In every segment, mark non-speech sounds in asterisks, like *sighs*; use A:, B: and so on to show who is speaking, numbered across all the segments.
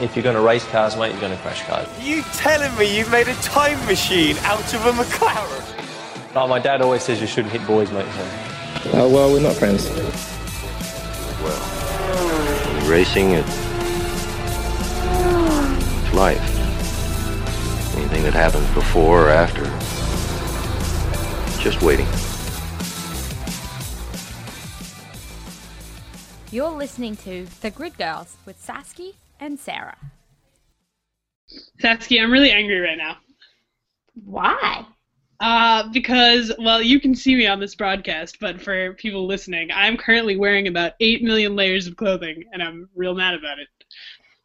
A: If you're going to race cars, mate, you're going to crash cars.
B: You telling me you've made a time machine out of a McLaren?
A: Like my dad always says, you shouldn't hit boys, mate. So.
C: Uh, well, we're not friends.
D: Well, racing, it's life. Anything that happens before or after, just waiting.
E: You're listening to The Grid Girls with Sasky and Sarah.
F: Sasky, I'm really angry right now.
E: Why?
F: Uh, because, well, you can see me on this broadcast, but for people listening, I'm currently wearing about 8 million layers of clothing, and I'm real mad about it.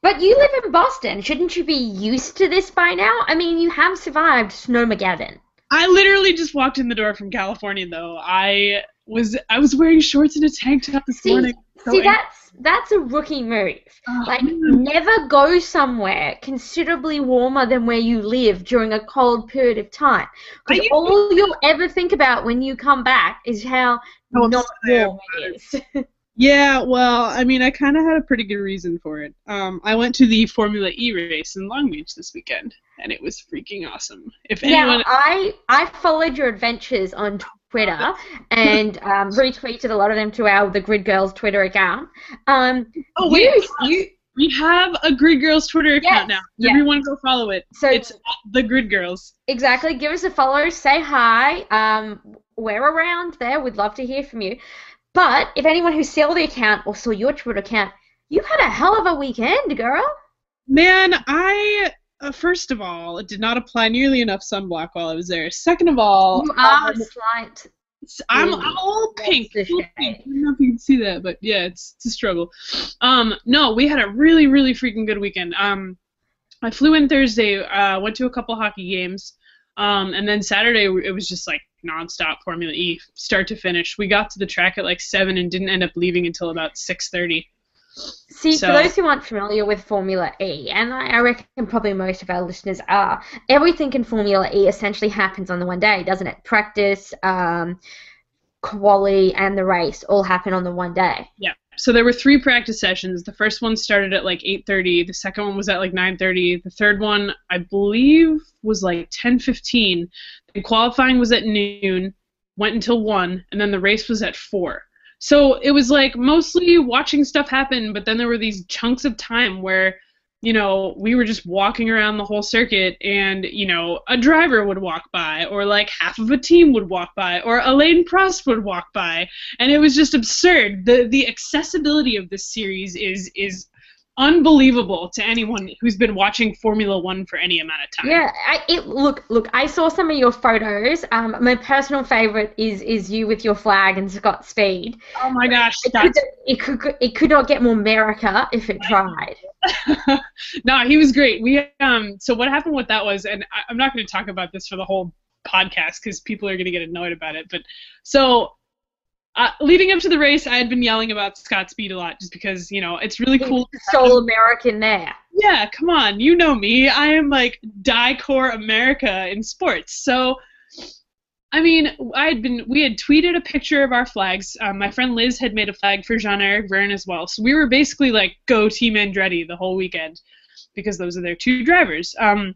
E: But you live in Boston. Shouldn't you be used to this by now? I mean, you have survived Snowmageddon.
F: I literally just walked in the door from California, though. I was I was wearing shorts and a tank top this
E: See,
F: morning. So
E: see that's that's a rookie move.
F: Oh,
E: Like, never go somewhere considerably warmer than where you live during a cold period of time. Because
F: used
E: all you'll ever think about when you come back is how not warm it is. *laughs*
F: Yeah, well, I mean, I kind of had a pretty good reason for it. Um, I went to the Formula E race in Long Beach this weekend, and it was freaking awesome. If anyone,
E: I I followed your adventures on Twitter and *laughs* um, retweeted a lot of them to our The Grid Girls Twitter account. Um,
F: oh wait,
E: you, you,
F: we have a Grid Girls Twitter account
E: Yes,
F: now.
E: yes.
F: Everyone go follow it.
E: so
F: It's the Grid Girls.
E: exactly. Give us a follow. Say hi. Um, we're around there. We'd love to hear from you. But if anyone who saw the account or saw your Twitter account, you had a hell of a weekend, girl.
F: Man, I uh, first of all it did not apply nearly enough sunblock while I was there. Second of all,
E: You are
F: um,
E: slight.
F: I'm, I'm all pink.
E: That's the
F: pink. I don't know if you can see that, but yeah, it's, it's a struggle. Um, no, we had a really, really freaking good weekend. Um, I flew in Thursday, uh, went to a couple hockey games, um, and then Saturday it was just like nonstop Formula E, start to finish. We got to the track at like seven and didn't end up leaving until about six thirty.
E: See,
F: So-
E: for those who aren't familiar with Formula E, and I reckon probably most of our listeners are, everything in Formula E essentially happens on the one day, doesn't it? Practice, um, quali, and the race all happen on the one day.
F: Yeah. So there were three practice sessions. The first one started at like 8:30. The second one was at like 9:30. The third one, I believe, was like 10:15. The qualifying was at noon, went until one, and then the race was at four. So it was like mostly watching stuff happen, but then there were these chunks of time where, you know, we were just walking around the whole circuit, and you know, a driver would walk by, or like half of a team would walk by, or Alain Prost would walk by, and it was just absurd. the The accessibility of this series is is unbelievable to anyone who's been watching Formula One for any amount of time.
E: Yeah, I, it look look. I saw some of your photos. Um, my personal favorite is is you with your flag and Scott Speed.
F: Oh my gosh,
E: It could, it could it could not get more America if it tried. *laughs*
F: no, he was great. We um. So what happened with that was, and I, I'm not going to talk about this for the whole podcast because people are going to get annoyed about it. But so. Uh, leading up to the race, I had been yelling about Scott Speed a lot, just because you know it's really cool.
E: He's so American there.
F: Yeah, come on, you know me. I am like die core America in sports. So, I mean, I had been we had tweeted a picture of our flags. Um, my friend Liz had made a flag for Jean Eric Vergne as well. So we were basically like go Team Andretti the whole weekend because those are their two drivers. Um,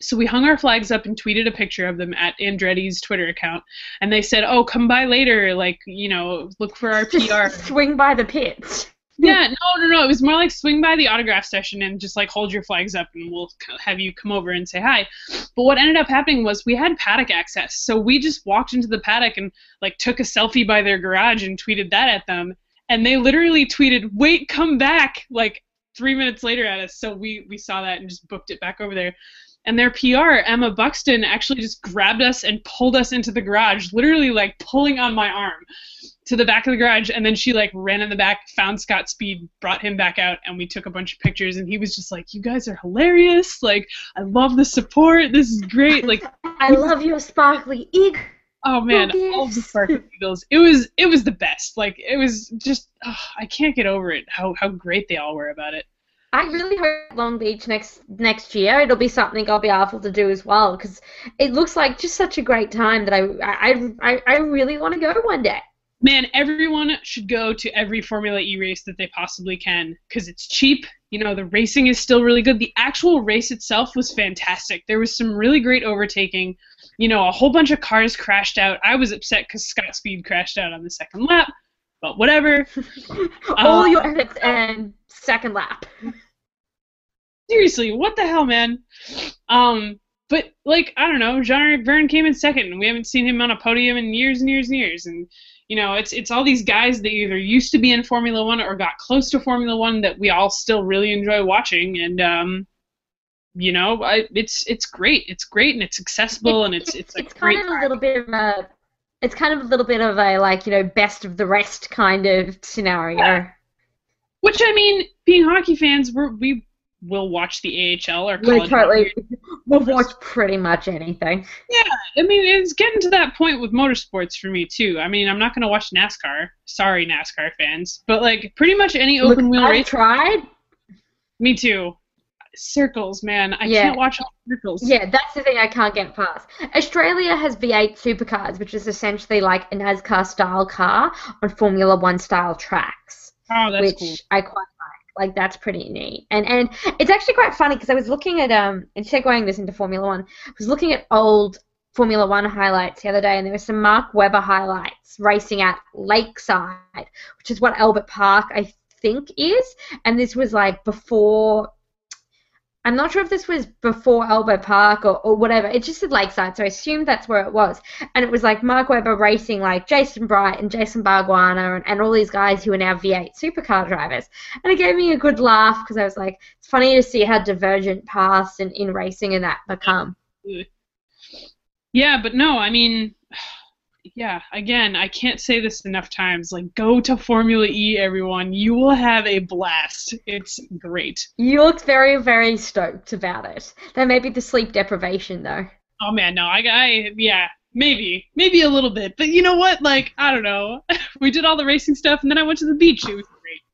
F: so we hung our flags up and tweeted a picture of them at Andretti's Twitter account, and they said, "Oh, come by later. Like, you know, look for our *laughs*
E: Just
F: PR."
E: swing by the pits.
F: Yeah, no, no, no. It was more like swing by the autograph session and just like hold your flags up, and we'll have you come over and say hi. But what ended up happening was we had paddock access, so we just walked into the paddock and like took a selfie by their garage and tweeted that at them, and they literally tweeted, "Wait, come back!" like three minutes later at us. So we we saw that and just booked it back over there. And their PR, Emma Buxton, actually just grabbed us and pulled us into the garage, literally like pulling on my arm to the back of the garage. And then she like ran in the back found scott speed brought him back out and we took a bunch of pictures. And he was just like you guys are hilarious. Like i love the support. This is great. Like *laughs*
E: I love your sparkly eagle.
F: oh man all the sparkly eagles. It was it was the best. Like it was just ugh, i can't get over it how how great they all were about it
E: I really hope Long Beach next next year it'll be something I'll be able to do as well because it looks like just such a great time that I I I, I really want to go one day.
F: Man, everyone should go to every Formula E race that they possibly can because it's cheap. You know, the racing is still really good. The actual race itself was fantastic. There was some really great overtaking. You know, a whole bunch of cars crashed out. I was upset because Scott Speed crashed out on the second lap, but whatever. *laughs*
E: All
F: Uh,
E: your efforts and second lap.
F: seriously, what the hell, man? Um, but like I don't know, Jean-Eric Vergne came in second, and we haven't seen him on a podium in years and years and years. And you know, it's it's all these guys that either used to be in Formula One or got close to Formula One that we all still really enjoy watching. And um, you know, I, it's it's great. It's great and it's accessible and it's it's a
E: it's
F: great.
E: kind of a little bit of a it's kind of a little bit of a like you know best of the rest kind of scenario.
F: Yeah. Which I mean, being hockey fans, we're, we will watch the AHL or college hockey.
E: we'll watch pretty much anything.
F: Yeah, I mean, it's getting to that point with motorsports for me too. I mean, I'm not going to watch NASCAR. Sorry, NASCAR fans, but like pretty much any
E: Look,
F: open wheel
E: I've
F: race.
E: tried.
F: Me too. Circles, man. I
E: Yeah.
F: can't watch all circles.
E: Yeah, that's the thing I can't get past. Australia has V8 supercars, which is essentially like a NASCAR style car on Formula One style tracks.
F: Oh, that's
E: which
F: cool.
E: I quite like. Like that's pretty neat, and and it's actually quite funny because I was looking at um and segueing this into Formula One. I was looking at old Formula One highlights the other day, and there were some Mark Webber highlights racing at Lakeside, which is what Albert Park I think is, and this was like before. I'm not sure if this was before Albert Park or, or whatever. It just said Lakeside, so I assumed that's where it was. And it was like Mark Webber racing like Jason Bright and Jason Bargwanna and, and all these guys who are now V8 supercar drivers. And it gave me a good laugh because I was like, it's funny to see how divergent paths in, in racing and that become.
F: Yeah, but no, I mean, yeah, again, I can't say this enough times. Like, go to Formula E, everyone. You will have a blast. It's great.
E: You look very, very stoked about it. That may be the sleep deprivation, though.
F: Oh man, no, I, I, yeah, maybe, maybe a little bit, but you know what? Like, I don't know. *laughs* we did all the racing stuff, and then I went to the beach. It was.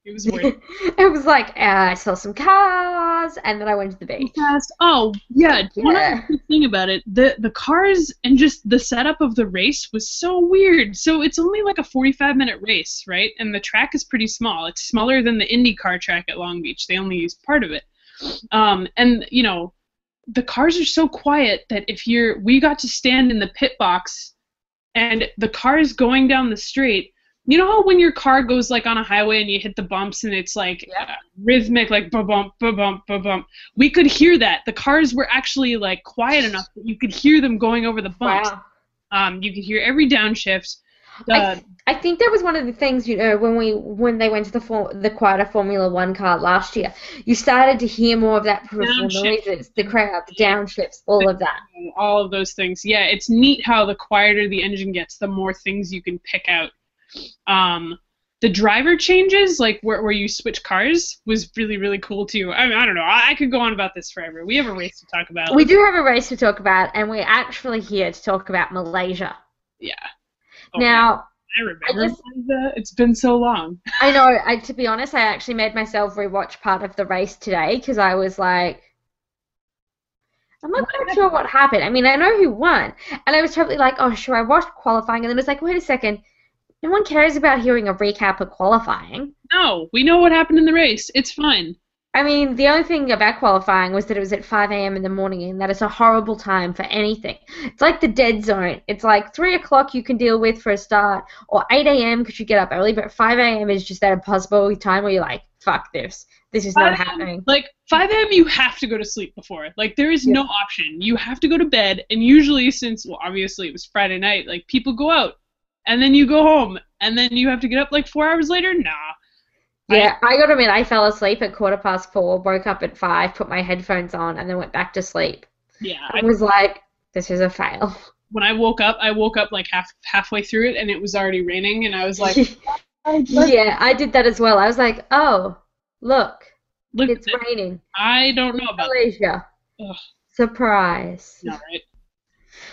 F: It was worth *laughs* it.
E: it was like uh, I saw some cars, and then I went to the beach.
F: fast. Oh yeah, one
E: Yeah.
F: other thing about it, the the cars and just the setup of the race was so weird. So it's only like a 45 minute race, right? And the track is pretty small. It's smaller than the IndyCar track at Long Beach. They only use part of it. Um, and you know, the cars are so quiet that if you're, we got to stand in the pit box, and the car is going down the street. You know how when your car goes like on a highway and you hit the bumps and it's like uh, rhythmic, like ba bump, ba bump, ba bump. We could hear that. The cars were actually like quiet enough that you could hear them going over the bumps.
E: Wow.
F: Um, you could hear every downshift. The,
E: I, I think that was one of the things you know when we when they went to the for, the quieter Formula One car last year. You started to hear more of that peripheral noises, the crowd, the downshifts, all of that.
F: all of those things. Yeah, it's neat how the quieter the engine gets, the more things you can pick out. Um, the driver changes, like where, where you switch cars, was really really cool too. I mean, I don't know. I, I could go on about this forever. We have a race to talk about.
E: We do have a race to talk about, and we're actually here to talk about Malaysia.
F: yeah. Oh,
E: Now,
F: I remember.
E: I just-
F: It's been so long. *laughs*
E: I know. I, to be honest, I actually made myself rewatch part of the race today because I was like, I'm not quite sure what happened. I mean, I know who won, and I was totally like, oh, sure, I watched qualifying, and then it was like, wait a second, no one cares about hearing a recap of qualifying.
F: No, we know what happened in the race. It's fine.
E: I mean, the only thing about qualifying was that it was at 5 a.m. in the morning, and that is a horrible time for anything. It's like the dead zone. It's like 3 o'clock you can deal with for a start, or 8 a.m. because you get up early, but 5 a.m. is just that impossible time where you're like, fuck this. This is not happening.
F: Like 5 a.m. you have to go to sleep before. Like there is no option. You have to go to bed, and usually since well obviously it was Friday night, like people go out, and then you go home, and then you have to get up like four hours later. Nah.
E: Yeah, I gotta admit, I fell asleep at quarter past four, woke up at 5, put my headphones on, and then went back to sleep.
F: Yeah.
E: I
F: I,
E: was like, this is a fail. *laughs*
F: when I woke up, I woke up like half halfway through it, and it was already raining, and I was like, *laughs*
E: yeah, I did that as well. I was like, oh, look,
F: look,
E: it's raining.
F: I don't know about
E: Malaysia. Surprise.
F: right?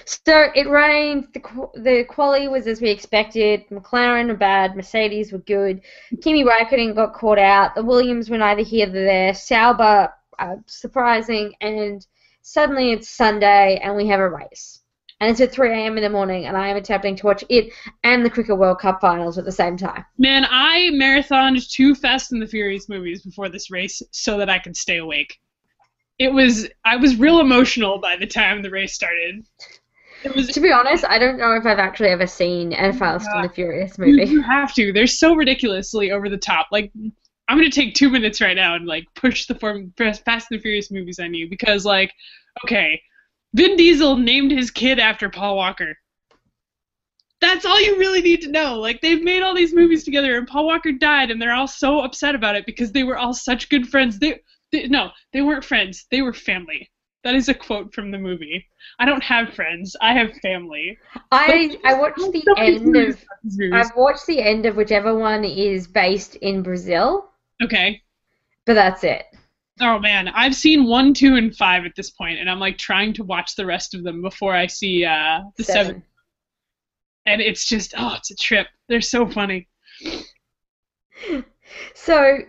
E: So it rained. The the quali was as we expected. McLaren were bad. Mercedes were good. Kimi Raikkonen got caught out. The Williams were neither here nor there. Sauber, uh, surprising. And suddenly it's Sunday and we have a race. and it's at 3 a.m. in the morning, and I am attempting to watch it and the Cricket World Cup finals at the same time.
F: Man, I marathoned two Fast and the Furious movies before this race so that I could stay awake. It was I was real emotional by the time the race started. Was
E: To be honest, I don't know if I've actually ever seen a Fast and the Furious
F: you,
E: movie.
F: you have to. They're so ridiculously over the top. Like I'm gonna take two minutes right now and like push the form, Fast and the Furious movies on you because like, okay, Vin Diesel named his kid after Paul Walker. That's all you really need to know. Like they've made all these movies together, and Paul Walker died, and they're all so upset about it because they were all such good friends. They, they no, they weren't friends. They were family. That is a quote from the movie. I don't have friends. I have family.
E: I I watched the
F: So
E: end of
F: about these movies.
E: I've watched the end of whichever one is based in Brazil,
F: Okay.
E: but that's it.
F: Oh man, I've seen one, two, and five at this point, and I'm like trying to watch the rest of them before I see uh, the seven. And it's just, oh, it's a trip. They're so funny.
E: So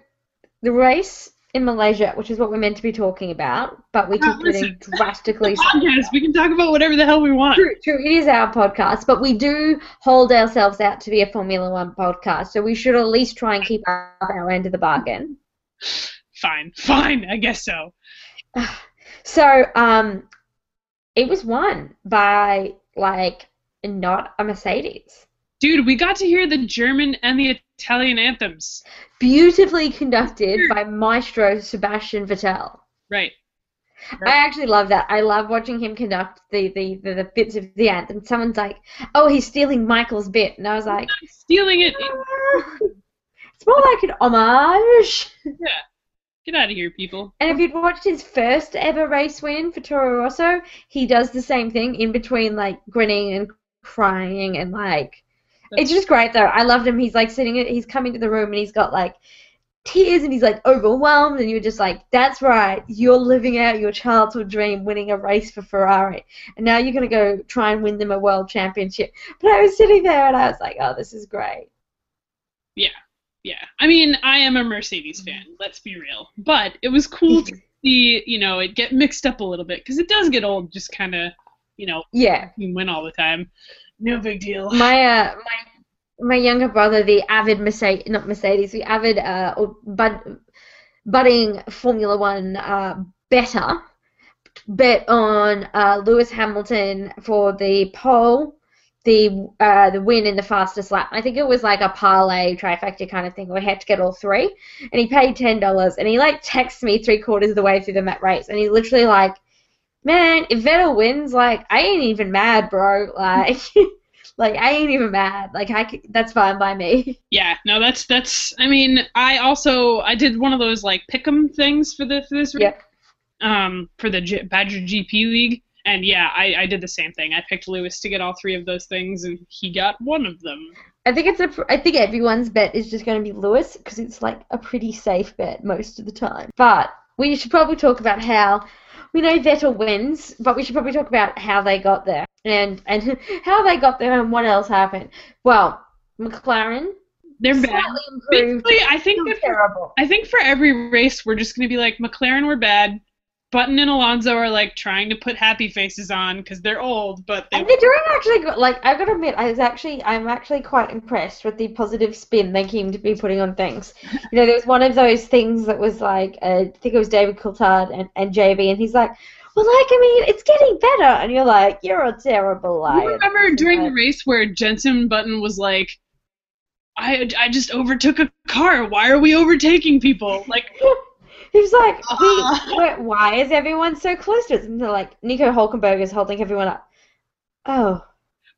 E: the race in Malaysia, which is what we're meant to be talking about, but we
F: Ah,
E: keep getting drastically
F: Podcast. We can talk about whatever the hell we want.
E: True, true. It is our podcast, but we do hold ourselves out to be a Formula One podcast, so we should at least try and keep up our end of the bargain.
F: Fine, fine. I guess so. *sighs*
E: So, um, it was won by like not a Mercedes.
F: Dude, we got to hear the German and the Italian anthems.
E: Beautifully conducted by Maestro Sebastian Vettel.
F: Right.
E: I actually love that. I love watching him conduct the, the, the, the bits of the anthem. Someone's like, "Oh, he's stealing Michael's bit," and I was like, *laughs*
F: Stealing it.
E: "Ah, "It's more like an homage."
F: Yeah, get out of here, people.
E: And if you'd watched his first ever race win for Toro Rosso, he does the same thing in between like grinning and crying and like it's just great though. I loved him. He's like sitting he's coming to the room and he's got like tears and he's like overwhelmed and you're just like, That's right, you're living out your childhood dream winning a race for Ferrari. And now you're gonna go try and win them a world championship. But I was sitting there and I was like, Oh, this is great.
F: Yeah. Yeah. I mean, I am a Mercedes mm-hmm. fan. Let's be real. But it was cool to *laughs* see, you know, it get mixed up a little bit because it does get old. Just kind of, you know,
E: Yeah.
F: you win all the time. No big deal.
E: my uh my my younger brother, the avid Mercedes, not Mercedes, the avid uh or bud, budding Formula One uh better bet on uh Lewis Hamilton for the pole, the uh the win in the fastest lap. I think it was like a parlay trifecta kind of thing where he had to get all three, and he paid ten dollars, and he like texts me three quarters of the way through the mat race, and he literally like. Man, if Vettel wins, like I ain't even mad, bro. Like, *laughs* like I ain't even mad. Like I, c- that's fine by me. *laughs*
F: Yeah, no, that's that's. I mean, I also I did one of those like pick'em things for the for this
E: Yep.
F: um for the G- Badger GP League, and yeah, I I did the same thing. I picked Lewis to get all three of those things, and he got one of them.
E: I think it's a. I think everyone's bet is just going to be Lewis because it's like a pretty safe bet most of the time. But we should probably talk about how we know Vettel wins, but we should probably talk about how they got there and and *laughs* how they got there and what else happened. Well, McLaren
F: They're bad.
E: improved.
F: Basically, I think that for. I think for every race we're just gonna be like McLaren were bad. Button and Alonso are like trying to put happy faces on because they're old, but they
E: And they're doing actually good. Like I've got to admit, I was actually I'm actually quite impressed with the positive spin they seem to be putting on things. *laughs* You know, there was one of those things that was like uh, I think it was David Coulthard and, and JB, and he's like, "Well, like I mean, it's getting better," and you're like, "You're a terrible liar."
F: You remember during the race where Jensen Button was like, I, I just overtook a car. Why are we overtaking people? Like, *laughs*
E: He was like, *laughs* "Why is everyone so close to us?" And they're like, Nico Hulkenberg is holding everyone up. Oh,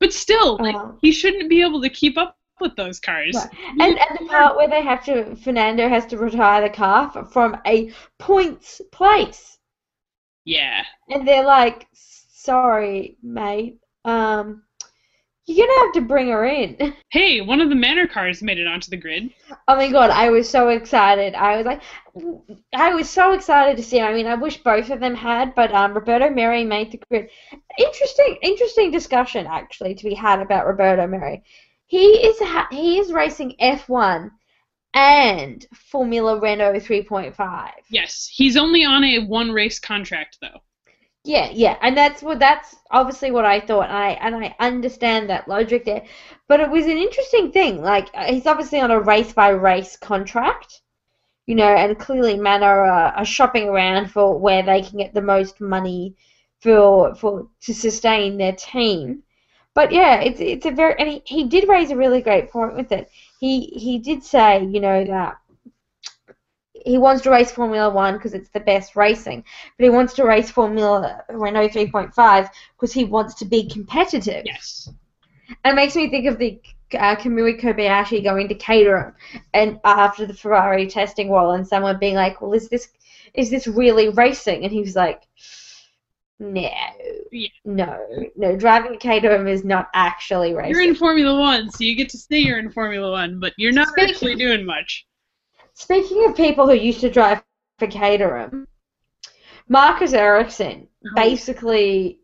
F: but still, like,
E: Oh.
F: he shouldn't be able to keep up with those cars.
E: Right. And, and the part where they have to, Fernando has to retire the car from a points place,
F: Yeah.
E: and they're like, "Sorry, mate, um, you're gonna have to bring her in." *laughs*
F: Hey, one of the Manor cars made it onto the grid.
E: Oh my god, I was so excited. I was like, I was so excited to see. him. I mean, I wish both of them had, but um, Roberto Merhi made the grid. Interesting, interesting discussion actually to be had about Roberto Merhi. He is ha- he is racing F1 and Formula Renault 3.5.
F: Yes, he's only on a one race contract though.
E: Yeah, yeah, and that's what that's obviously what I thought, and I and I understand that logic there, but it was an interesting thing. Like uh, he's obviously on a race by race contract, you know, and clearly Manor are, are shopping around for where they can get the most money for for to sustain their team. But yeah, it's it's a very and he, he did raise a really great point with it. He he did say, you know, that he wants to race Formula One because it's the best racing, but he wants to race Formula Renault 3.5 because he wants to be competitive.
F: Yes.
E: And it makes me think of the uh, Kamui Kobayashi going to Caterham and after the Ferrari testing wall, and someone being like, "Well, is this is this really racing?" And he was like, "No,
F: Yeah.
E: no, no. Driving a Caterham is not actually racing."
F: You're in Formula One, so you get to say you're in Formula One, but you're not
E: Speaking-
F: actually doing much.
E: Speaking of people who used to drive for Caterham, Marcus Ericsson
F: Oh.
E: basically,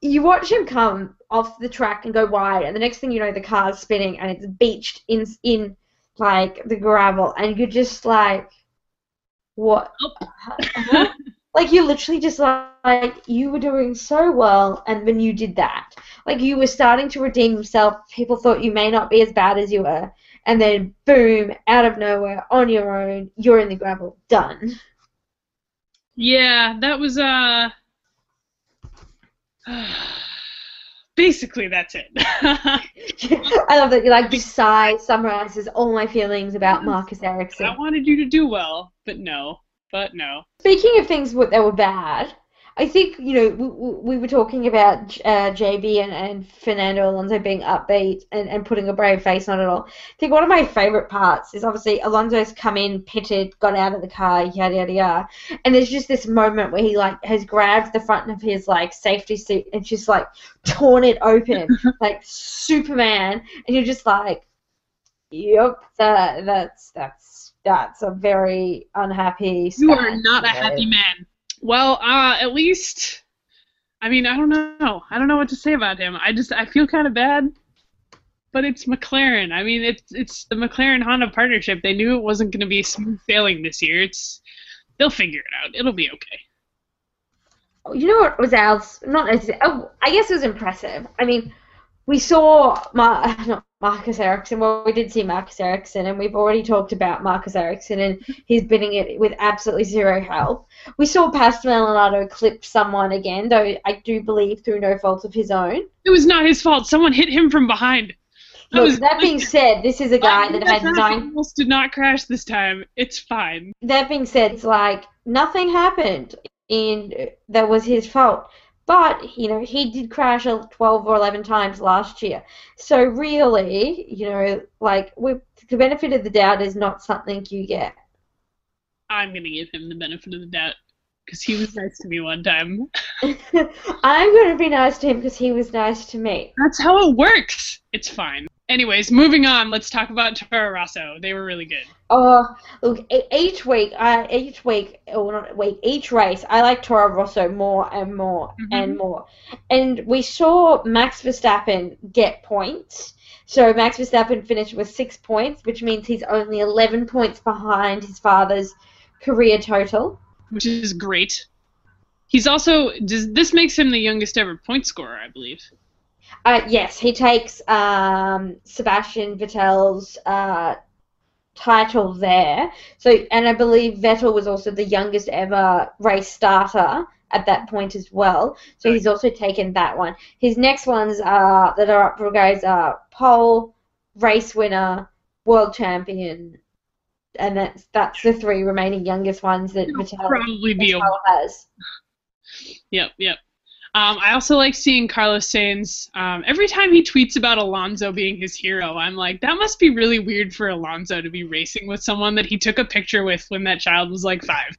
E: you watch him come off the track and go wide, and the next thing you know, the car's spinning and it's beached in in like the gravel, and you're just like, what?
F: Oh. *laughs*
E: Like you literally just like you were doing so well, and then you did that. Like you were starting to redeem yourself. People thought you may not be as bad as you were, and then boom, out of nowhere, on your own, you're in the gravel. Done.
F: Yeah, that was uh. *sighs* Basically, that's it. *laughs*
E: I love that you like sigh summarizes all my feelings about Marcus Ericsson.
F: I wanted you to do well, but no, but no.
E: Speaking of things that were bad, I think you know we, we we were talking about uh, JB and, and Fernando Alonso being upbeat and, and putting a brave face on it all. I think one of my favorite parts is obviously Alonso's come in, pitted, got out of the car, yada yada yada, and there's just this moment where he like has grabbed the front of his like safety suit and just like torn it open *laughs* like Superman, and you're just like, yep, that that's that's that's a very unhappy.
F: You are not a happy man. Well, uh, at least, I mean, I don't know. I don't know what to say about him. I just, I feel kind of bad. But it's McLaren. I mean, it's it's the McLaren Honda partnership. They knew it wasn't going to be smooth sailing this year. It's they'll figure it out. It'll be okay.
E: You know what was else? Not as Oh, I guess it was impressive. I mean, we saw Mar- *laughs* not Marcus Ericsson. Well, we did see Marcus Ericsson, and we've already talked about Marcus Ericsson and he's bidding it with absolutely zero help. We saw Pastor Maldonado clip someone again, though I do believe through no fault of his own.
F: It was not his fault. Someone hit him from behind. That
E: Look,
F: was
E: that being said, this is a guy that had nine.
F: Almost did not crash this time. It's fine.
E: that being said, it's like nothing happened and that was his fault. But, you know, he did crash 12 or 11 times last year. So, really, you know, like, we, the benefit of the doubt is not something you get.
F: I'm gonna give him the benefit of the doubt because he was nice to me one time. *laughs*
E: I'm going to be nice to him because he was nice to me.
F: That's how it works. It's fine. Anyways, moving on. Let's talk about Toro Rosso. They were really good.
E: Oh, look, each week, I each week, or not week, each race, I like Toro Rosso more and more mm-hmm. and more. And we saw Max Verstappen get points. So Max Verstappen finished with six points, which means he's only 11 points behind his father's career total.
F: which is great. He's also does this makes him the youngest ever point scorer, I believe.
E: Uh, yes, he takes um, Sebastian Vettel's uh, title there. So, and I believe Vettel was also the youngest ever race starter at that point as well. So he's also taken that one. His next ones are that are up for grabs are pole, race winner, world champion, and that's that's the three remaining youngest ones that
F: It'll
E: Vettel,
F: probably be a
E: Vettel has.
F: Yep, yep. Um, I also like seeing Carlos Sainz. Um, every time he tweets about Alonso being his hero, I'm like, that must be really weird for Alonso to be racing with someone that he took a picture with when that child was like five.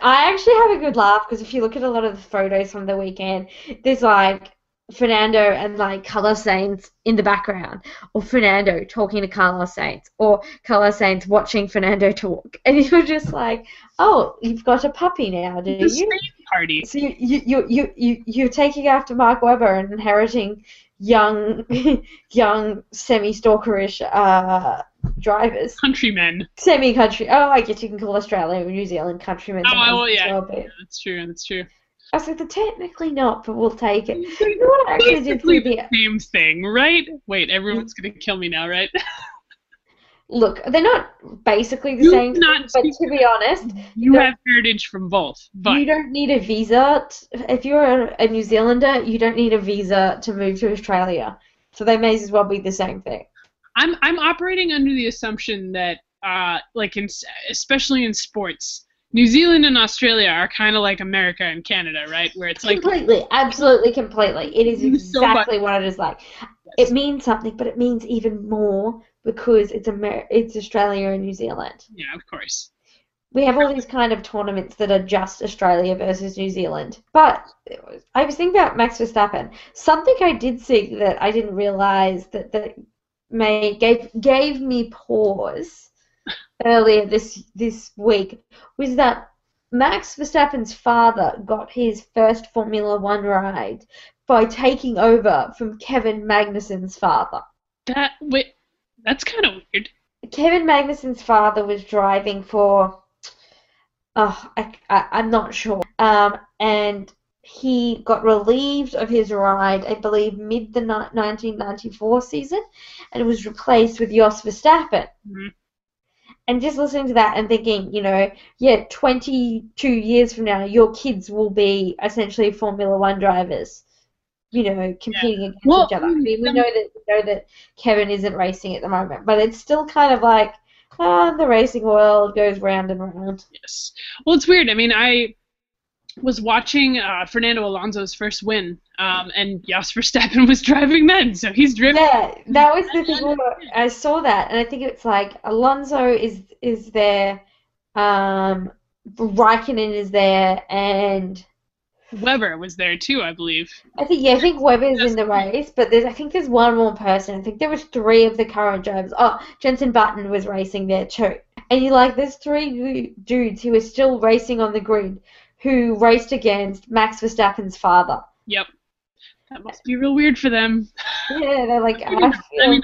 E: I actually have a good laugh because if you look at a lot of the photos from the weekend, there's like Fernando and like Carlos Sainz in the background, or Fernando talking to Carlos Sainz, or Carlos Sainz watching Fernando talk, and *laughs* you're just like, oh, you've got a puppy now, do you?
F: Party.
E: So you you you you you you're taking after Mark Webber and inheriting young *laughs* young semi-stalkerish uh, drivers,
F: Countrymen.
E: semi-country. Oh, I guess you can call Australia or New Zealand countrymen.
F: Oh, well, yeah.
E: well,
F: yeah. That's true. That's true.
E: I like, they're technically not, but we'll take it. *laughs* You know what I actually did
F: Basically
E: see
F: the
E: the
F: same thing, right? Wait, everyone's gonna kill me now, right? *laughs*
E: look, they're not basically the
F: You
E: same,
F: not
E: but to be honest,
F: You have heritage from both, but
E: you don't need a visa. t if you're a, New Zealander, you don't need a visa to move to Australia. So they may as well be the same thing.
F: I'm I'm operating under the assumption that uh like in especially in sports, New Zealand and Australia are kind of like America and Canada, right? Where it's like
E: completely, absolutely, completely. It is
F: Means so
E: exactly what it is like. It means something, but it means even more because it's Amer- it's Australia and New Zealand.
F: yeah, of course.
E: We have all these kind of tournaments that are just Australia versus New Zealand. But I was thinking about Max Verstappen. Something I did see that I didn't realize that that may gave gave me pause earlier this this week was that Max Verstappen's father got his first Formula One ride by taking over from Kevin Magnussen's father.
F: That wait, that's kind of weird.
E: Kevin Magnussen's father was driving for, oh, I, I, I'm not sure. Um, and he got relieved of his ride, I believe, mid the ni- 1994 season, and was replaced with Jos Verstappen.
F: Mhm.
E: And just listening to that and thinking, you know, yeah, 22 years from now, your kids will be essentially Formula One drivers. You know, competing against
F: Well,
E: each other. I mean, we
F: um,
E: know that we know that Kevin isn't racing at the moment, but it's still kind of like, ah, the racing world goes round and round.
F: Yes. Well, it's weird. I mean, I was watching uh, Fernando Alonso's first win, um, and Jos *laughs* Verstappen was driving then, so he's driven.
E: Yeah, that was the thing. I saw that, and I think it's like Alonso is is there, um, Raikkonen is there, and
F: Webber was there too, I believe.
E: I think yeah, I think Webber's in the race, but there's I think there's one more person. I think there was three of the current drivers. Oh, Jensen Button was racing there too. And you like there's three dudes who are still racing on the grid who raced against Max Verstappen's father.
F: Yep. That must be real weird for them.
E: Yeah, they're like *laughs* I
F: I
E: feel,
F: mean,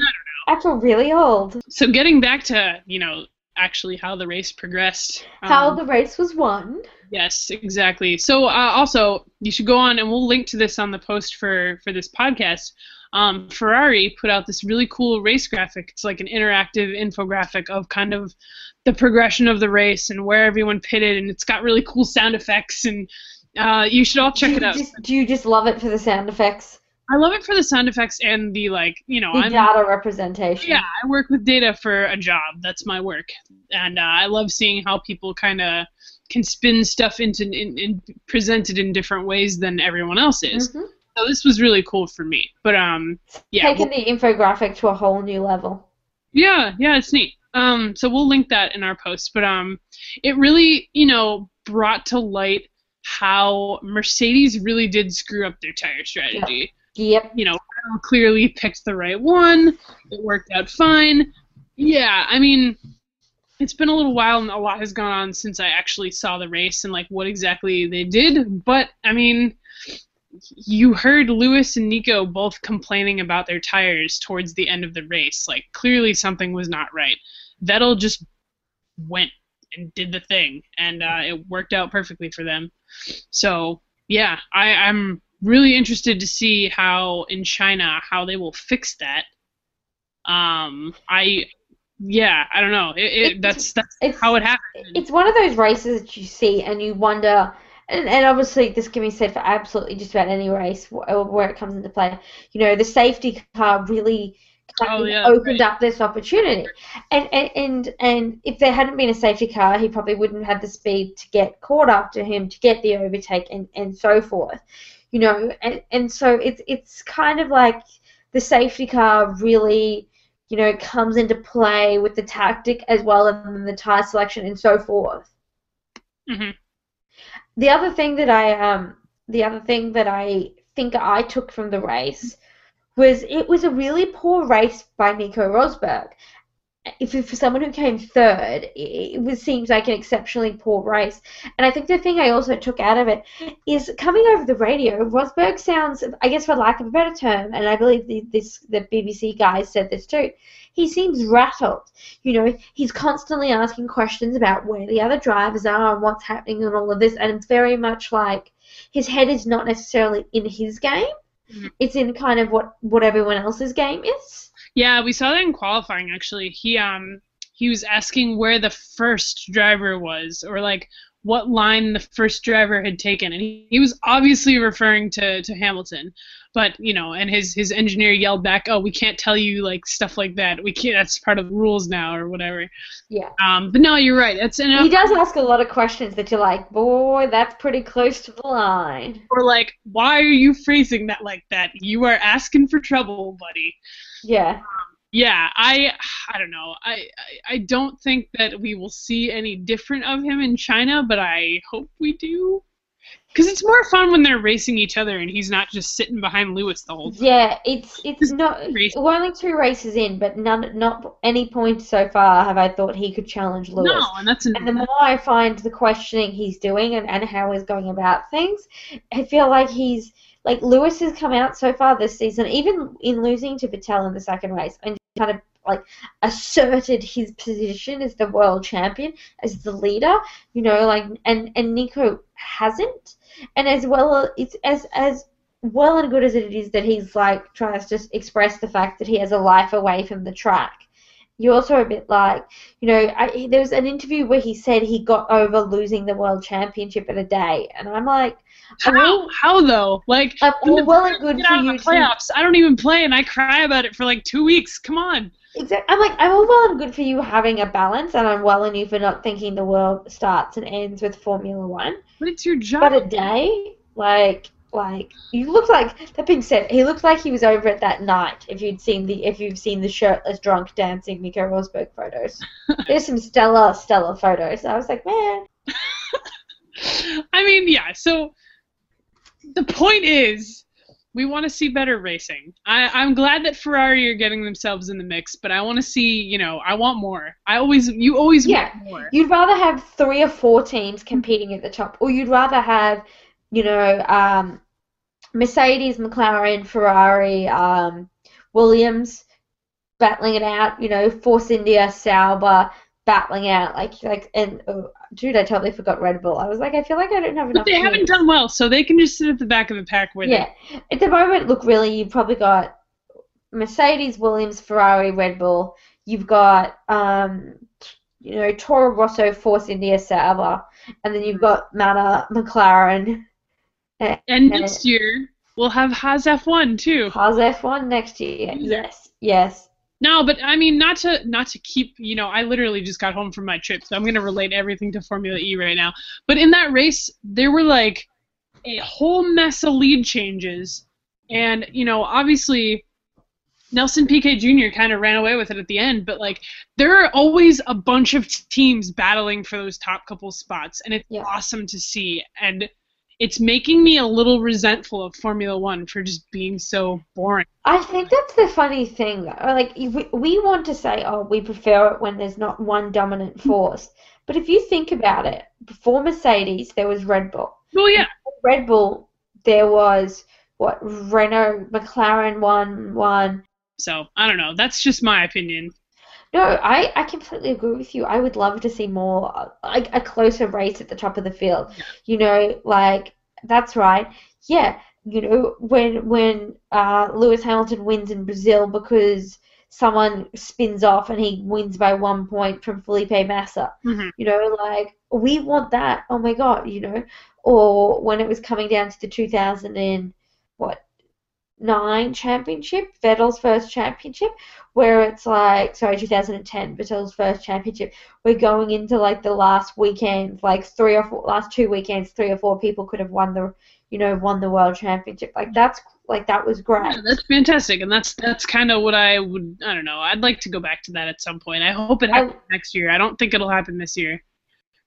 E: I feel really old.
F: so getting back to you know actually how the race progressed.
E: How
F: um,
E: the race was won.
F: Yes, exactly. So uh, also, you should go on, and we'll link to this on the post for for this podcast. Um, Ferrari put out this really cool race graphic. It's like an interactive infographic of kind of the progression of the race and where everyone pitted, and it's got really cool sound effects. And uh, you should all check it out.
E: Just, do you just love it for the sound effects?
F: I love it for the sound effects and the like. You know,
E: The
F: I'm
E: data representation.
F: yeah, I work with data for a job. That's my work, and uh, I love seeing how people kind of can spin stuff into in, in present it in different ways than everyone else is.
E: Mhm.
F: So this was really cool for me. But um, yeah,
E: Taking the infographic to a whole new level.
F: yeah, yeah, it's neat. Um, so we'll link that in our post. But um, it really, you know, brought to light how Mercedes really did screw up their tire strategy.
E: Yep.
F: You know, clearly picked the right one. It worked out fine. Yeah, I mean, it's been a little while and a lot has gone on since I actually saw the race and like what exactly they did. But I mean, you heard Lewis and Nico both complaining about their tires towards the end of the race. Like clearly something was not right. Vettel just went and did the thing, and uh, it worked out perfectly for them. So yeah, I, I'm really interested to see how in China how they will fix that. Um, I yeah, I don't know. It, it,
E: It's-
F: that's that's
E: it's-
F: how it happened.
E: It's one of those races that you see and you wonder, and, and obviously this can be said for absolutely just about any race where it comes into play. You know, the safety car really kind
F: Oh, yeah,
E: opened
F: right.
E: up this opportunity. And, and and and if there hadn't been a safety car, he probably wouldn't have the speed to get caught up to him to get the overtake and, and so forth. You know, and, and so it's it's kind of like the safety car really you know, it comes into play with the tactic as well as the tire selection and so forth.
F: Mhm.
E: The other thing that I um the other thing that I think I took from the race was it was a really poor race by Nico Rosberg. If for someone who came third, it, it was seems like an exceptionally poor race. And I think the thing I also took out of it is coming over the radio. Rosberg sounds, I guess, for lack of a better term, and I believe the, this the BBC guys said this too. he seems rattled. You know, he's constantly asking questions about where the other drivers are and what's happening and all of this, and it's very much like his head is not necessarily in his game.
F: Mhm.
E: It's in kind of what what everyone else's game is.
F: Yeah, we saw that in qualifying actually. He um he was asking where the first driver was or like what line the first driver had taken and he, he was obviously referring to, to Hamilton. But, you know, and his his engineer yelled back, "Oh, we can't tell you like stuff like that. We can't that's part of the rules now or whatever."
E: Yeah.
F: Um but no, you're right. It's enough
E: He does ask a lot of questions that you're like, boy, that's pretty close to the line.
F: or like, "Why are you phrasing that like that? You are asking for trouble, buddy."
E: Yeah.
F: Yeah, I I don't know. I, I I don't think that we will see any different of him in China, but I hope we do. Cuz it's more fun when they're racing each other and he's not just sitting behind Lewis the whole time.
E: Yeah, it's it's not we're only two races in, but none not any point so far have I thought he could challenge Lewis.
F: No, and that's an,
E: And the more I find the questioning he's doing and, and how he's going about things, I feel like he's like Lewis has come out so far this season, even in losing to Vettel in the second race, and kind of like asserted his position as the world champion, as the leader, you know, like and and Nico hasn't, and as well it's as as well and good as it is that he's like tries to express the fact that he has a life away from the track. You're also a bit like, you know, I, there was an interview where he said he got over losing the world championship in a day, and I'm like, I'm
F: how though? Like
E: I'm all well and good for you to
F: playoffs. I don't even play and I cry about it for like 2 weeks. Come on.
E: Exactly. I'm like, I'm all well and good for you having a balance, and I'm well and you for not thinking the world starts and ends with Formula One.
F: But it's your job.
E: But a day, like, like you look like. That being said, he looked like he was over it that night. If you'd seen the, if you've seen the shirtless drunk dancing Nico Rosberg photos, *laughs* there's some stellar, stellar photos. I was like, man, *laughs*
F: I mean, yeah. So the point is, we want to see better racing. I, I'm glad that Ferrari are getting themselves in the mix, but I want to see, you know, I want more. I always, you always
E: Yeah.
F: want more.
E: you'd rather have three or four teams competing at the top, or you'd rather have, you know, um, Mercedes, McLaren, Ferrari, um, Williams battling it out. You know, Force India, Sauber battling out. Like, like, and oh, dude, I totally forgot Red Bull. I was like, I feel like I don't have enough.
F: But they haven't done well, so they can just sit at the back of the pack with
E: Yeah, at the moment, look, really, you've probably got Mercedes, Williams, Ferrari, Red Bull. You've got, um, you know, Toro Rosso, Force India, Sauber, and then you've got Manor, McLaren,
F: they. And next year we'll have Haas F1 too.
E: Haas F1 next year. Yes, yes.
F: No, but I mean, not to not to keep, you know, I literally just got home from my trip, so I'm gonna relate everything to Formula E right now. But in that race, there were like a whole mess of lead changes, and you know, obviously, Nelson Piquet Jr. kind of ran away with it at the end. But like, there are always a bunch of teams battling for those top couple spots, and it's
E: Yeah.
F: awesome to see. And it's making me a little resentful of Formula One for just being so boring.
E: I think that's the funny thing. though. Like, we, we want to say, oh, we prefer it when there's not one dominant force. But if you think about it, before Mercedes, there was Red Bull.
F: Well, yeah.
E: Red Bull, there was what Renault, McLaren one one.
F: So I don't know. That's just my opinion.
E: No, I, I completely agree with you. I would love to see more like a closer race at the top of the field. You know, like that's right. Yeah, you know when when uh, Lewis Hamilton wins in Brazil because someone spins off and he wins by one point from Felipe Massa.
F: Mhm.
E: You know, like we want that. Oh my God, you know. Or when it was coming down to the 2000 and what nine championship, Vettel's first championship, where it's like sorry 2010 Vettel's first championship. We're going into like the last weekend, like three or four last two weekends, three or four people could have won the you know won the world championship. Like that's like that was great.
F: Yeah, that's fantastic, and that's that's kind of what I would. I don't know. I'd like to go back to that at some point. I hope it
E: I-
F: happens next year. I don't think it'll happen this year.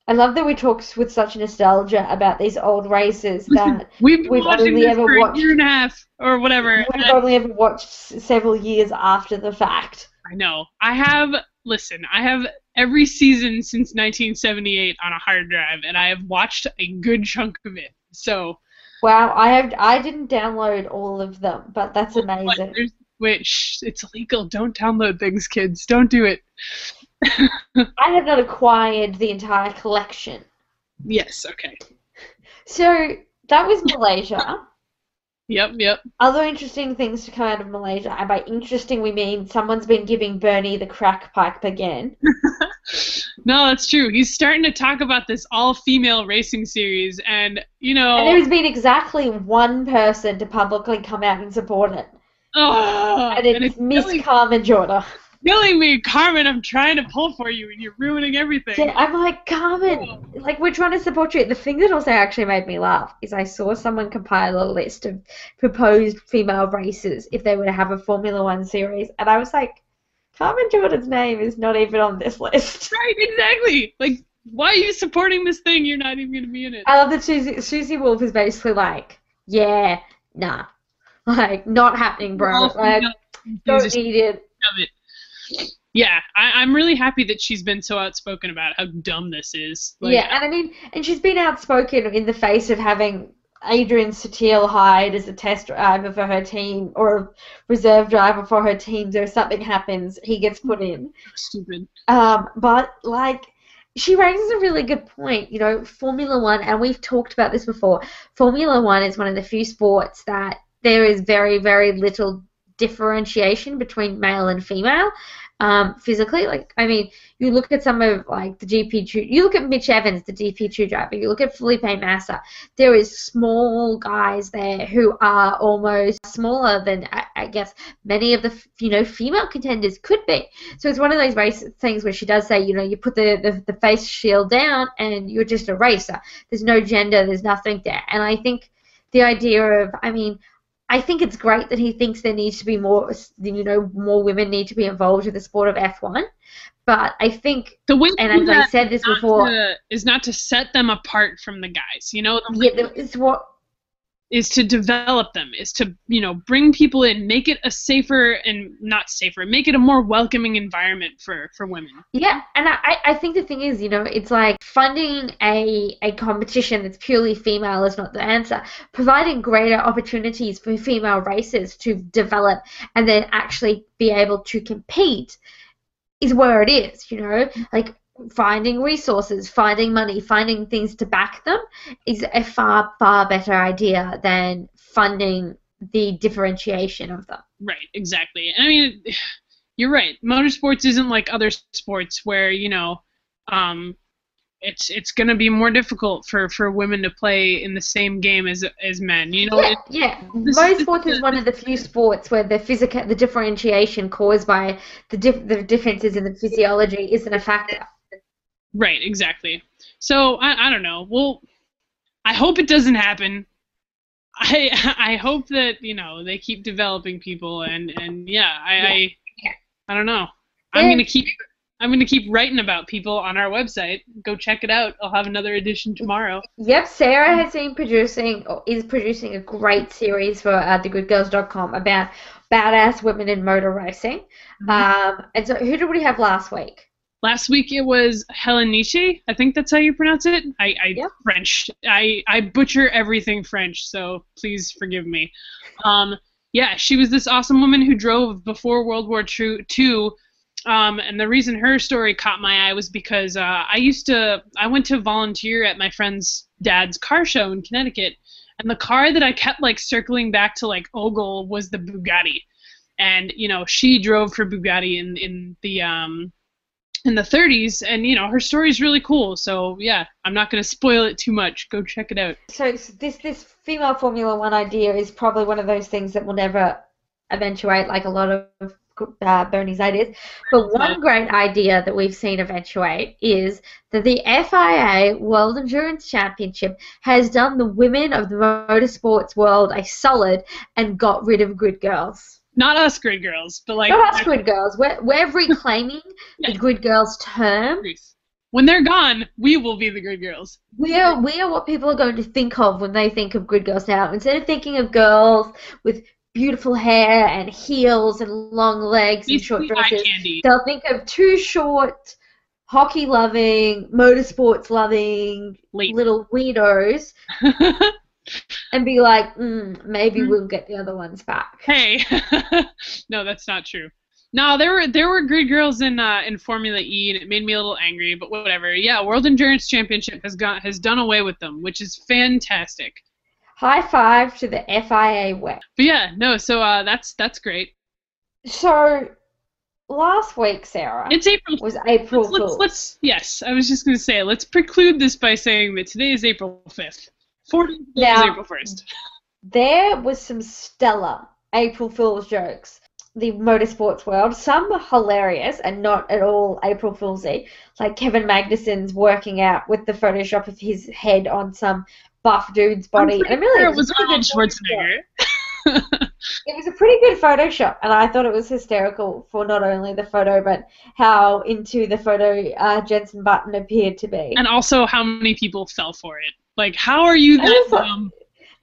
E: I love that we talk with such nostalgia about these old races that
F: We've been
E: We've only ever watched-
F: a year and a half or whatever.
E: we've only ever watched several years after the fact.
F: I know. I have. Listen, I have every season since 1978 on a hard drive, and I have watched a good chunk of it. So
E: Wow, I have I didn't download all of them, but that's amazing.
F: which it's illegal. Don't download things, kids. Don't do it. *laughs*
E: I have not acquired the entire collection.
F: Yes. Okay.
E: So that was Malaysia. *laughs*
F: Yep. Yep.
E: Other interesting things to come out of Malaysia, and by interesting we mean someone's been giving Bernie the crack pipe again. *laughs*
F: No, that's true. He's starting to talk about this all-female racing series, and you know,
E: And there has been exactly one person to publicly come out and support it.
F: oh,
E: And it's Miss
F: killing,
E: Carmen Jordan.
F: Killing me, Carmen. I'm trying to pull for you, and you're ruining everything.
E: I'm like, Carmen, like, we're trying to support you. The thing that also actually made me laugh is I saw someone compile a list of proposed female races if they were to have a Formula One series, and I was like, Carmen Jordá's name is not even on this list. *laughs*
F: Right, exactly. Like, why are you supporting this thing? You're not even going to be in it.
E: I love that Susie, Susie Wolff is basically like, yeah, nah. *laughs* Like, not happening, bro. Like, don't need it.
F: it. Yeah, I, I'm really happy that she's been so outspoken about how dumb this is. Like,
E: yeah, and I mean, and she's been outspoken in the face of having Adrian Sutil hired as a test driver for her team or a reserve driver for her team. So if something happens, he gets put in.
F: stupid.
E: Um, but like, she raises a really good point. You know, Formula One, and we've talked about this before. Formula One is one of the few sports that there is very, very little differentiation between male and female. Um, physically, like I mean, you look at some of like the GP2, you look at Mitch Evans, the GP2 driver, you look at Felipe Massa. There is small guys there who are almost smaller than I, I guess many of the you know female contenders could be. So it's one of those race things where she does say, you know, you put the, the, the face shield down and you're just a racer. There's no gender, there's nothing there. And I think the idea of, I mean, I think it's great that he thinks there needs to be more, you know, more women need to be involved with the sport of F1. But I think,
F: The way
E: and as I said this before,
F: to- is not to set them apart from the guys. You know, the
E: yeah, it's what
F: is to develop them, is to you know bring people in, make it a safer and not safer, make it a more welcoming environment for for women.
E: Yeah, and I, I think the thing is, you know, it's like funding a, a competition that's purely female is not the answer. Providing greater opportunities for female racers to develop and then actually be able to compete is where it is, you know? Like finding resources, finding money, finding things to back them is a far, far better idea than funding the differentiation of them.
F: Right, exactly. I mean, *sighs* you're right. Motorsports isn't like other sports where you know, um, it's it's gonna be more difficult for, for women to play in the same game as as men. You know,
E: Yeah,
F: it,
E: yeah. *laughs*
F: is-
E: is one of the few sports where the physical, the differentiation caused by the dif- the differences in the physiology isn't a factor.
F: Right, exactly. So I I don't know. Well, I hope it doesn't happen. *laughs* I I hope that you know they keep developing people and and yeah I I, I don't know. I'm gonna keep I'm gonna keep writing about people on our website. Go check it out. I'll have another edition tomorrow.
E: Yep, Sarah has been producing or is producing a great series for uh, thegridgirls.com about badass women in motor racing. Um, and so, who did we have last week?
F: Last week it was Helen Nietzsche. I think that's how you pronounce it. I, I
E: Yep.
F: French. I, I butcher everything French, so please forgive me. Um, yeah, she was this awesome woman who drove before World War II. Um, and the reason her story caught my eye was because uh, I used to I went to volunteer at my friend's dad's car show in Connecticut, and the car that I kept like circling back to like Ogle was the Bugatti, and you know she drove for Bugatti in in the um in the 30s and you know her story's really cool so yeah i'm not going to spoil it too much go check it out
E: So this this female Formula One idea is probably one of those things that will never eventuate, like a lot of uh, Bernie's ideas. But one great idea that we've seen eventuate is that the FIA World Endurance Championship has done the women of the motorsports world a solid and got rid of grid girls.
F: Not us grid girls but like
E: Not us grid girls. We're, we're reclaiming *laughs* the
F: Yeah.
E: grid girls term.
F: when they're gone we will be the grid girls
E: We are, we are what people are going to think of when they think of grid girls now. Instead of thinking of girls with beautiful hair and heels and long legs and short dresses, they'll think of two short, hockey loving, motorsports loving little weirdos *laughs* and be like, mm, maybe we'll get the other ones back.
F: Hey, *laughs* no, that's not true. No, there were there were good girls in uh, in Formula E, and it made me a little angry. But whatever. Yeah, World Endurance Championship has got has done away with them, which is fantastic.
E: High five to the FIA WEC.
F: But yeah, no. So uh, that's that's great.
E: So last week, Sarah,
F: It's April.
E: was April
F: Let's, let's, let's yes. I was just gonna say let's preclude this by saying that today is April fifth.
E: Now-
F: April first.
E: There was some stellar April Fool's jokes. The motorsports world, some hilarious and not at all April Foolsy, like Kevin Magnussen's working out with the Photoshop of his head on some buff dude's body. And really,
F: sure
E: it
F: was
E: a pretty
F: Arnold. Schwarzenegger. *laughs*
E: It was a pretty good Photoshop, and I thought it was hysterical for not only the photo, but how into the photo uh, Jensen Button appeared to be.
F: and also how many people fell for it. Like, how are you that dumb?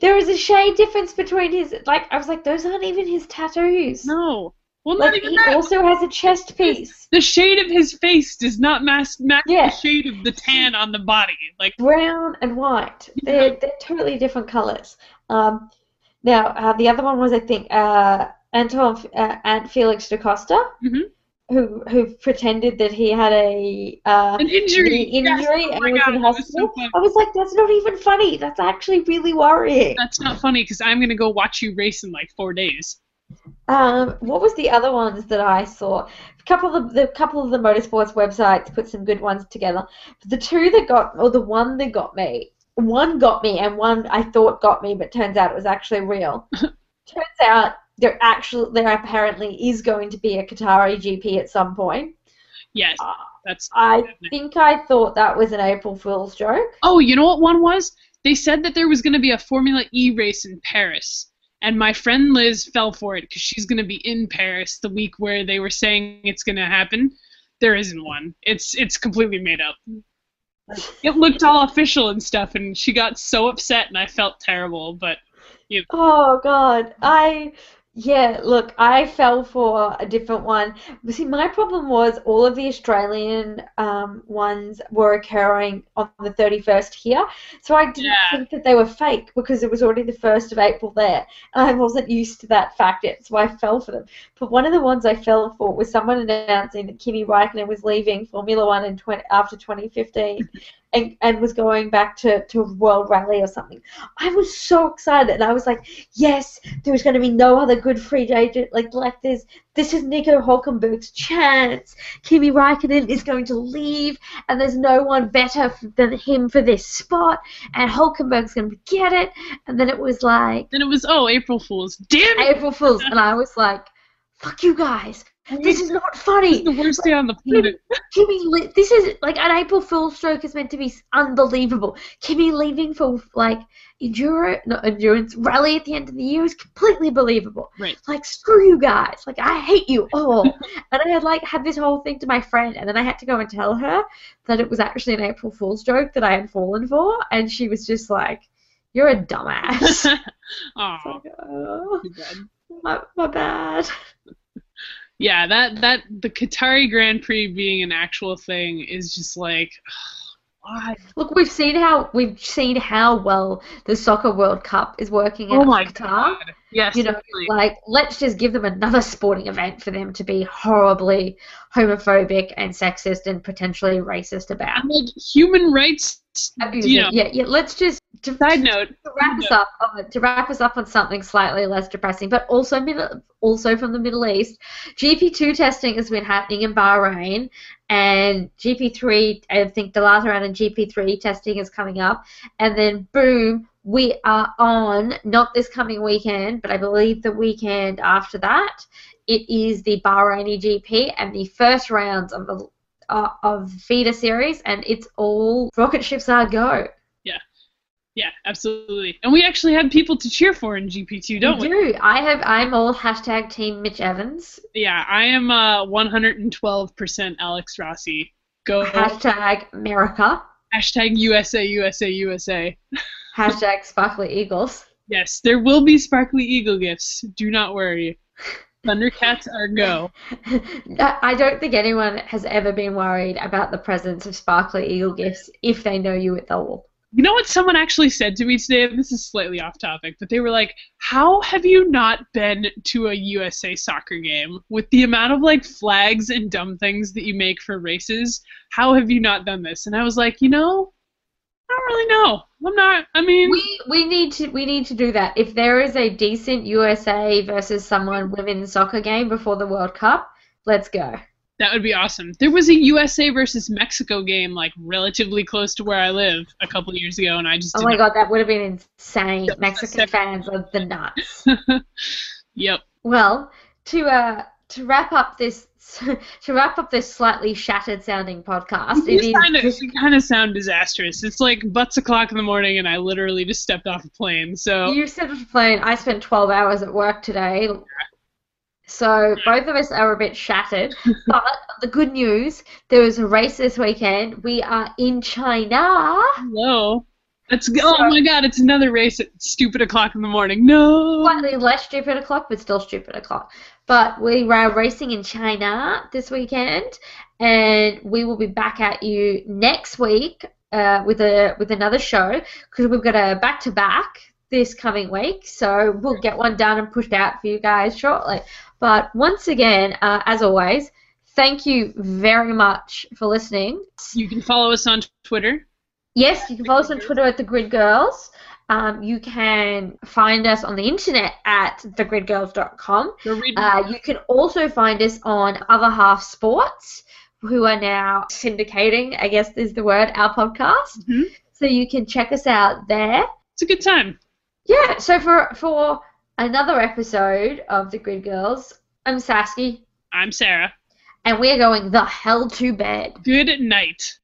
E: There was a shade difference between his, like, I was like, those aren't even his tattoos.
F: No. Well, not
E: Like,
F: even
E: he
F: that.
E: also has a chest piece.
F: the shade of his face does not match, match
E: Yeah.
F: the shade of the tan on the body. Like,
E: brown and white. They're they're totally different colors. Um, now uh, the other one was I think uh, Anton uh, Ant Felix da Costa,
F: Mhm.
E: Who who pretended that he had a uh,
F: an injury.
E: injury
F: Yes. Oh
E: and was
F: God,
E: in
F: that was
E: hospital.
F: so.
E: I was like, that's not even funny. That's actually really worrying.
F: That's not funny because I'm gonna go watch you race in like four days.
E: Um, what was the other ones that I saw? A couple of the couple of the motorsports websites put some good ones together. The two that got, or the one that got me, one got me, and one I thought got me, but turns out it was actually real. *laughs* turns out there actually there apparently is going to be a Qatari GP at some point.
F: Yes,
E: Uh,
F: that's.
E: I think I thought that was an April Fool's joke.
F: Oh, you know what one was? They said that there was going to be a Formula E race in Paris, and my friend Liz fell for it because she's going to be in Paris the week where they were saying it's going to happen. There isn't one. It's it's completely made up. *laughs* It looked all official and stuff, and she got so upset, and I felt terrible. But
E: Oh God, I yeah. Look, I fell for a different one. See, my problem was all of the Australian um, ones were occurring on the thirty first here, so I didn't
F: Yeah.
E: think that they were fake because it was already the first of April there, and I wasn't used to that fact yet, so I fell for them. But one of the ones I fell for was someone announcing that Kimi Raikkonen was leaving Formula One in 20, after twenty fifteen. And, and was going back to, to World Rally or something. I was so excited, and I was like, yes, there's going to be no other good free agent like like this. This is Nico Hulkenberg's chance. Kimi Raikkonen is going to leave, and there's no one better f- than him for this spot, and Hulkenberg's going to get it. And then it was like
F: then it was oh April Fools. Damn it!
E: April Fools, and I was like, fuck you guys. This is not funny.
F: The worst day on the planet. *laughs*
E: Kimi, this is like an April Fool's joke is meant to be unbelievable. Kimi leaving for like enduro, not endurance rally at the end of the year is completely believable.
F: Right.
E: Like screw you guys. Like I hate you all. *laughs* and I had like had this whole thing to my friend, and then I had to go and tell her that it was actually an April Fool's joke that I had fallen for, and she was just like, "You're a dumbass." *laughs*
F: Aw,
E: Like, oh, my, my bad.
F: Yeah, that that the Qatari Grand Prix being an actual thing is just like, why?
E: Look, we've seen how we've seen how well the soccer World Cup is working
F: Oh my
E: in Qatar.
F: god! Yes,
E: You know,
F: definitely.
E: like let's just give them another sporting event for them to be horribly homophobic and sexist and potentially racist about.
F: And, like human rights. You know,
E: yeah, yeah. Let's just to,
F: side note.
E: to wrap us up on, to wrap us up on something slightly less depressing, but also middle, also from the Middle East. GP2 testing has been happening in Bahrain, and GP3, I think the last round of GP3 testing is coming up, and then boom, we are on not this coming weekend, but I believe the weekend after that. It is the Bahraini GP and the first rounds of the uh, of feeder series, and it's all rocket ships are go.
F: Yeah, absolutely. And we actually had people to cheer for in GP2, don't we?
E: do. I have. I'm all hashtag Team Mitch Evans.
F: Yeah, I am uh, 112% Alex Rossi. Go
E: Hashtag America.
F: hashtag USA USA USA. *laughs*
E: Hashtag Sparkly Eagles.
F: Yes, there will be sparkly eagle gifts. Do not worry. Thundercats are go. *laughs*
E: I don't think anyone has ever been worried about the presence of Sparkly Eagle gifts if they know you at the all.
F: You know what someone actually said to me today? This is slightly off topic, but they were like, "How have you not been to a USA soccer game with the amount of like flags and dumb things that you make for races? How have you not done this?" And I was like, "You know, I don't really know. I'm not. I mean,
E: We we need to we need to do that. If there is a decent USA versus someone women's soccer game before the World Cup, let's go.
F: That would be awesome. There was a USA versus Mexico game like relatively close to where I live a couple years ago, and I just
E: Oh my god, that would have been insane.
F: That
E: Mexican fans are the nuts. *laughs*
F: Yep.
E: Well, to uh to wrap up this *laughs* to wrap up this slightly shattered sounding podcast, it is
F: kind of you kind of sound disastrous. It's like butts o'clock in the morning, and I literally just stepped off a plane. So
E: You said it was playing. I spent 12 hours at work today. So both of us are a bit shattered. *laughs* But the good news, there was a race this weekend. We are in China.
F: hello. That's oh my god! It's another race at stupid o'clock in the morning. No.
E: Slightly less stupid o'clock, but still stupid o'clock. But we are racing in China this weekend, and we will be back at you next week uh, with a with another show because we've got a back to back this coming week. So we'll get one done and pushed out for you guys shortly. But once again, uh, as always, thank you very much for listening.
F: You can follow us on Twitter.
E: Yes, you can follow us on Twitter at the Grid Girls. Um, you can find us on the internet at thegridgirls.com. Uh, you can also find us on Other Half Sports, who are now syndicating, I guess is the word, our podcast.
F: Mhm.
E: So you can check us out there.
F: It's a good time.
E: Yeah, so for for another episode of the Grid Girls, I'm Sasky,
F: I'm Sarah.
E: and we're going the hell to bed.
F: Good night.